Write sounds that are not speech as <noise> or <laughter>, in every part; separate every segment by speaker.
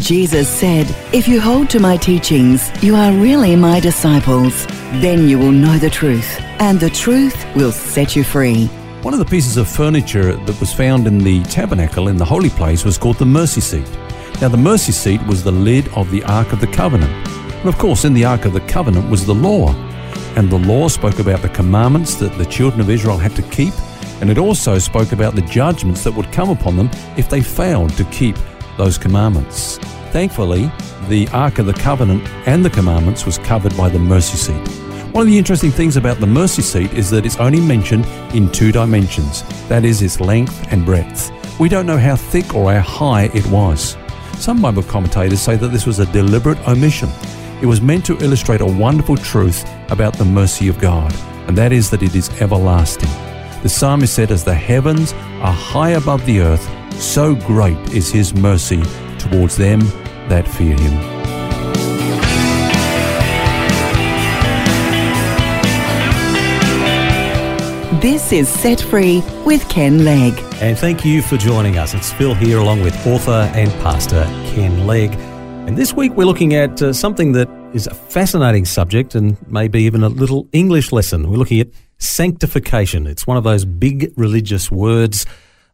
Speaker 1: Jesus said, If you hold to my teachings, you are really my disciples. Then you will know the truth, and the truth will set you free.
Speaker 2: One of the pieces of furniture that was found in the tabernacle in the holy place was called the mercy seat. Now, the mercy seat was the lid of the Ark of the Covenant. And of course, in the Ark of the Covenant was the law. And the law spoke about the commandments that the children of Israel had to keep, and it also spoke about the judgments that would come upon them if they failed to keep those commandments. Thankfully, the Ark of the Covenant and the commandments was covered by the mercy seat. One of the interesting things about the mercy seat is that it's only mentioned in two dimensions that is, its length and breadth. We don't know how thick or how high it was. Some Bible commentators say that this was a deliberate omission. It was meant to illustrate a wonderful truth about the mercy of God, and that is that it is everlasting. The psalmist said, As the heavens are high above the earth, so great is his mercy towards them that fear him.
Speaker 1: This is Set Free with Ken Legg.
Speaker 3: And thank you for joining us. It's Phil here along with author and pastor Ken Legg. And this week we're looking at uh, something that is a fascinating subject and maybe even a little English lesson. We're looking at sanctification. It's one of those big religious words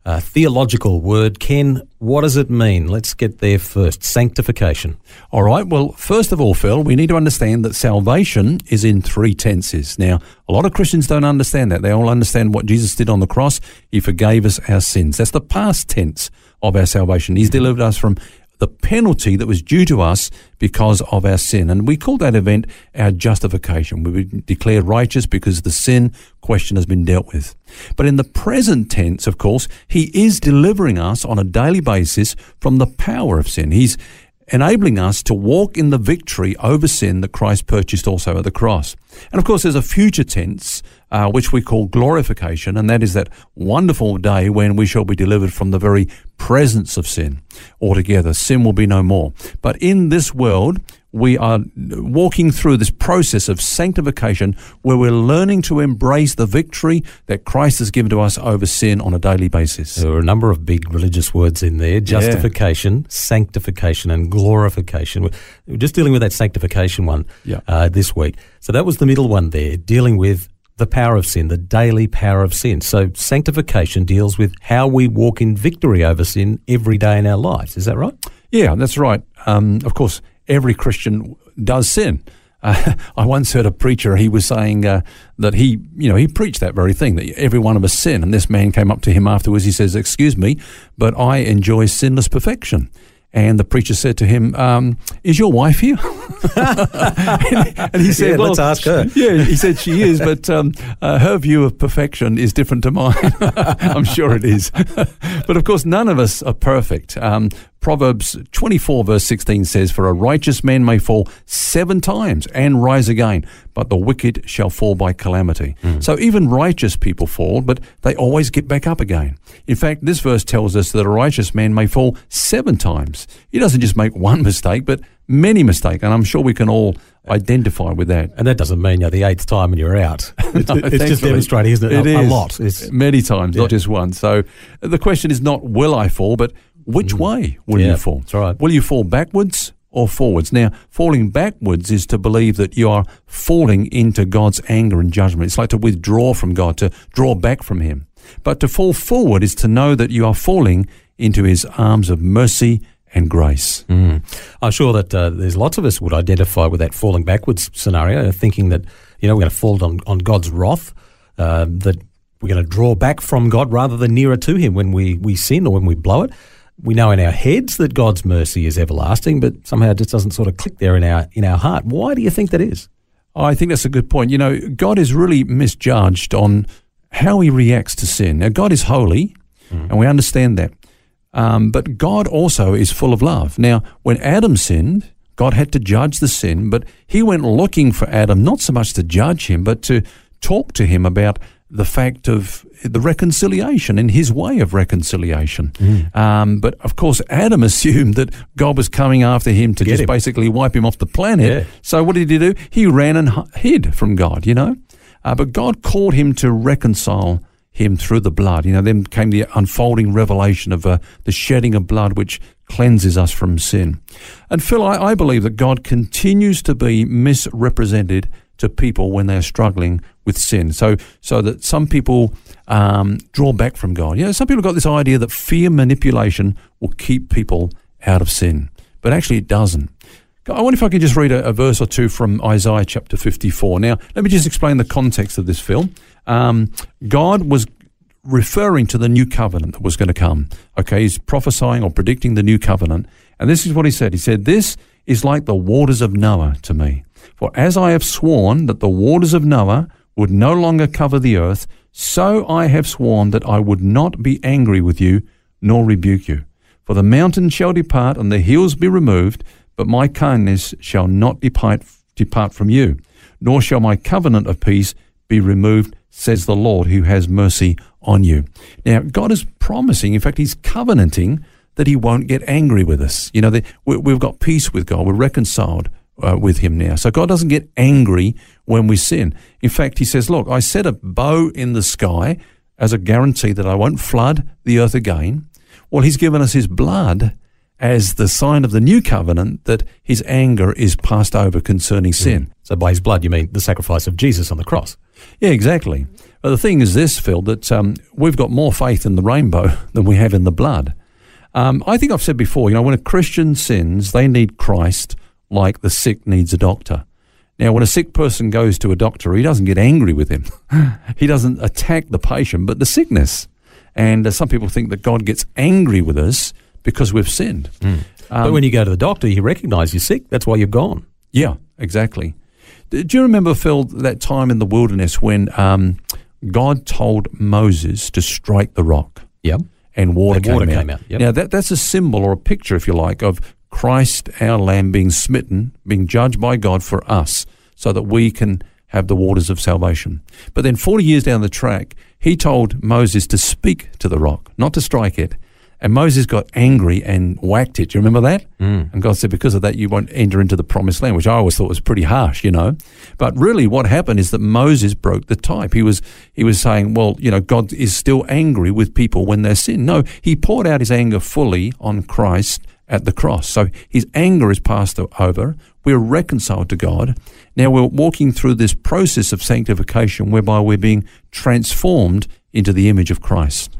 Speaker 3: a theological word. Ken, what does it mean? Let's get there first. Sanctification.
Speaker 2: All right. Well, first of all, Phil, we need to understand that salvation is in three tenses. Now, a lot of Christians don't understand that. They all understand what Jesus did on the cross. He forgave us our sins. That's the past tense of our salvation. He's delivered us from the penalty that was due to us because of our sin. And we call that event our justification. We were declared righteous because the sin question has been dealt with. But in the present tense, of course, he is delivering us on a daily basis from the power of sin. He's enabling us to walk in the victory over sin that Christ purchased also at the cross. And of course, there's a future tense, uh, which we call glorification, and that is that wonderful day when we shall be delivered from the very presence of sin altogether. Sin will be no more. But in this world, we are walking through this process of sanctification where we're learning to embrace the victory that Christ has given to us over sin on a daily basis.
Speaker 3: There are a number of big religious words in there justification, yeah. sanctification, and glorification. We're just dealing with that sanctification one yeah. uh, this week. So that was the middle one there, dealing with the power of sin, the daily power of sin. So sanctification deals with how we walk in victory over sin every day in our lives. Is that right?
Speaker 2: Yeah, that's right. Um, of course, every Christian does sin. Uh, <laughs> I once heard a preacher, he was saying uh, that he, you know, he preached that very thing, that every one of us sin. And this man came up to him afterwards, he says, Excuse me, but I enjoy sinless perfection. And the preacher said to him, um, "Is your wife here?" <laughs>
Speaker 3: and, he said, yeah, well, "Let's ask her."
Speaker 2: Yeah, he said she is, but um, uh, her view of perfection is different to mine. <laughs> I'm sure it is, but of course, none of us are perfect. Um, Proverbs 24 verse 16 says, For a righteous man may fall seven times and rise again, but the wicked shall fall by calamity. Mm. So even righteous people fall, but they always get back up again. In fact, this verse tells us that a righteous man may fall seven times. He doesn't just make one <laughs> mistake, but many mistakes. And I'm sure we can all identify with that.
Speaker 3: And that doesn't mean you're the eighth time and you're out. <laughs> It's, no, it's just demonstrating, isn't it?
Speaker 2: It
Speaker 3: a,
Speaker 2: is.
Speaker 3: a lot.
Speaker 2: It's, Many times, yeah. not just one. So the question is not will I fall, but which mm. way will
Speaker 3: yeah,
Speaker 2: you fall?
Speaker 3: That's right.
Speaker 2: Will you fall backwards or forwards? Now, falling backwards is to believe that you are falling into God's anger and judgment. It's like to withdraw from God, to draw back from Him. But to fall forward is to know that you are falling into His arms of mercy and grace.
Speaker 3: Mm. I'm sure that uh, there's lots of us would identify with that falling backwards scenario, thinking that you know we're going to fall on, on God's wrath, uh, that we're going to draw back from God rather than nearer to Him when we, we sin or when we blow it we know in our heads that God's mercy is everlasting, but somehow it just doesn't sort of click there in our in our heart. Why do you think that is?
Speaker 2: I think that's a good point. You know, God is really misjudged on how he reacts to sin. Now, God is holy, mm. and we understand that. Um, but God also is full of love. Now, when Adam sinned, God had to judge the sin, but he went looking for Adam not so much to judge him, but to talk to him about the fact of the reconciliation and his way of reconciliation.
Speaker 3: Mm.
Speaker 2: Um, but of course, Adam <laughs> assumed that God was coming after him to
Speaker 3: Get
Speaker 2: just
Speaker 3: him.
Speaker 2: basically wipe him off the planet.
Speaker 3: Yeah.
Speaker 2: So what did he do? He ran and hid from God, you know? Uh, but God called him to reconcile him through the blood. You know, then came the unfolding revelation of uh, the shedding of blood, which cleanses us from sin. And Phil, I, I believe that God continues to be misrepresented to people when they're struggling with sin. So, so that some people um, draw back from God. You know, some people got this idea that fear manipulation will keep people out of sin, but actually it doesn't. I wonder if I could just read a, a verse or two from Isaiah chapter 54. Now, let me just explain the context of this Phil. Um, God was referring to the new covenant that was going to come. Okay, he's prophesying or predicting the new covenant. And this is what he said. He said, This is like the waters of Noah to me. For as I have sworn that the waters of Noah would no longer cover the earth, so I have sworn that I would not be angry with you nor rebuke you. For the mountains shall depart and the hills be removed, but my kindness shall not depart, depart from you, nor shall my covenant of peace be removed, says the Lord who has mercy on you. Now, God is promising, in fact, He's covenanting that He won't get angry with us. You know, that we- we've got peace with God, we're reconciled uh, with Him now. So God doesn't get angry when we sin. In fact, He says, Look, I set a bow in the sky as a guarantee that I won't flood the earth again. Well, He's given us His blood as the sign of the new covenant that His anger is passed over concerning sin.
Speaker 3: So by his blood, you mean the sacrifice of Jesus on the cross.
Speaker 2: Yeah, exactly. But the thing is this, Phil, that um, we've got more faith in the rainbow <laughs> than we have in the blood. Um, I think I've said before, you know, when a Christian sins, they need Christ like the sick needs a doctor. Now, when a sick person goes to a doctor, he doesn't get angry with him. <laughs> he doesn't attack the patient, but the sickness. And uh, some people think that God gets angry with us because we've sinned.
Speaker 3: but when you go to the doctor, you recognize you're sick. That's why you've gone.
Speaker 2: Yeah, exactly. Do you remember, Phil, that time in the wilderness when um, God told Moses to strike the rock
Speaker 3: Yep.
Speaker 2: And water,
Speaker 3: And water
Speaker 2: came,
Speaker 3: came out, yep.
Speaker 2: Now, that, that's a symbol or a picture, if you like, of Christ, our Lamb, being smitten, being judged by God for us, so that we can have the waters of salvation. But then 40 years down the track, he told Moses to speak to the rock, not to strike it. And Moses got angry and whacked it. Do you remember that? Mm. And God said, because of that, you won't enter into the promised land, which I always thought was pretty harsh, you know. But really, what happened is that Moses broke the type. He was he was saying, well, you know, God is still angry with people when they sin. No, he poured out his anger fully on Christ at the cross. So his anger is passed over. We're reconciled to God. Now we're walking through this process of sanctification whereby we're being transformed into the image of Christ.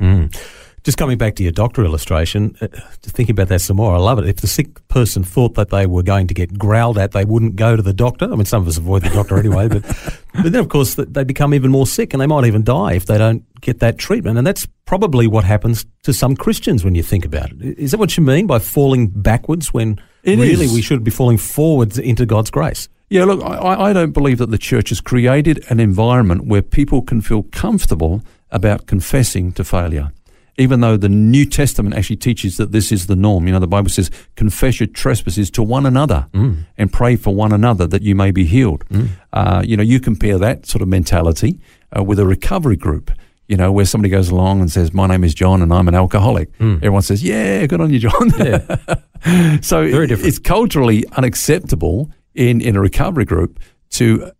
Speaker 3: Just coming back to your doctor illustration, uh, thinking about that some more, I love it. If the sick person thought that they were going to get growled at, they wouldn't go to the doctor. I mean, some of us avoid the doctor anyway, but, <laughs> but then, of course, they become even more sick and they might even die if they don't get that treatment. And that's probably what happens to some Christians when you think about it. Is that what you mean by falling backwards when
Speaker 2: It
Speaker 3: really
Speaker 2: is.
Speaker 3: we should be falling forwards into God's grace?
Speaker 2: Yeah, look, I I don't believe that the church has created an environment where people can feel comfortable about confessing to failure. Even though the New Testament actually teaches that this is the norm. You know, the Bible says, confess your trespasses to one another and pray for one another that you may be healed. Uh, you know, you compare that sort of mentality uh, with a recovery group. You know, where somebody goes along and says, "My name is John, and I'm an alcoholic." Everyone says, "Yeah, good on you, John." <laughs> so
Speaker 3: Very different.
Speaker 2: it's culturally unacceptable in, in a recovery group to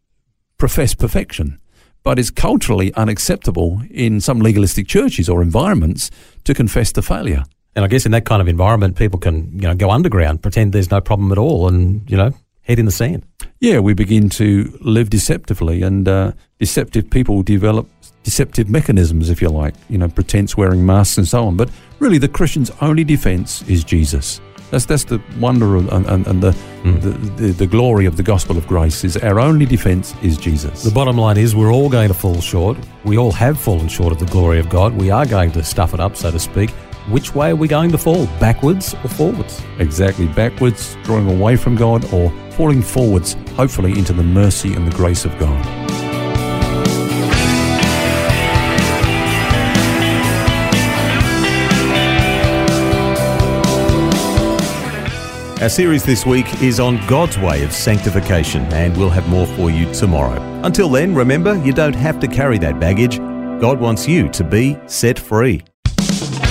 Speaker 2: profess perfection, but it's culturally unacceptable in some legalistic churches or environments to confess to failure.
Speaker 3: And I guess in that kind of environment, people can, you know, go underground, pretend there's no problem at all and, you know, head in the sand.
Speaker 2: Yeah, we begin to live deceptively, and uh, deceptive people develop deceptive mechanisms, if you like, you know, pretense wearing masks and so on. But really, the Christian's only defense is Jesus. That's that's the wonder of, and, and, and the, hmm. the, the the glory of the gospel of grace is our only defense is Jesus.
Speaker 3: The bottom line is we're all going to fall short. We all have fallen short of the glory of God. We are going to stuff it up, so to speak. Which way are we going to fall? Backwards or forwards?
Speaker 2: exactly backwards, drawing away from God, or falling forwards, hopefully into the mercy and the grace of God.
Speaker 3: Our series this week is on God's way of sanctification, and we'll have more for you tomorrow. Until then, remember, you don't have to carry that baggage. God wants you to be set free.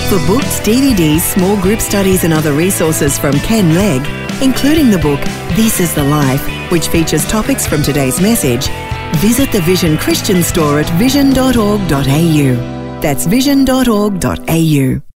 Speaker 1: For books, DVDs, small group studies, and other resources from Ken Legg, including the book This is the Life, which features topics from today's message, visit the Vision Christian store at vision.org.au. That's vision.org.au.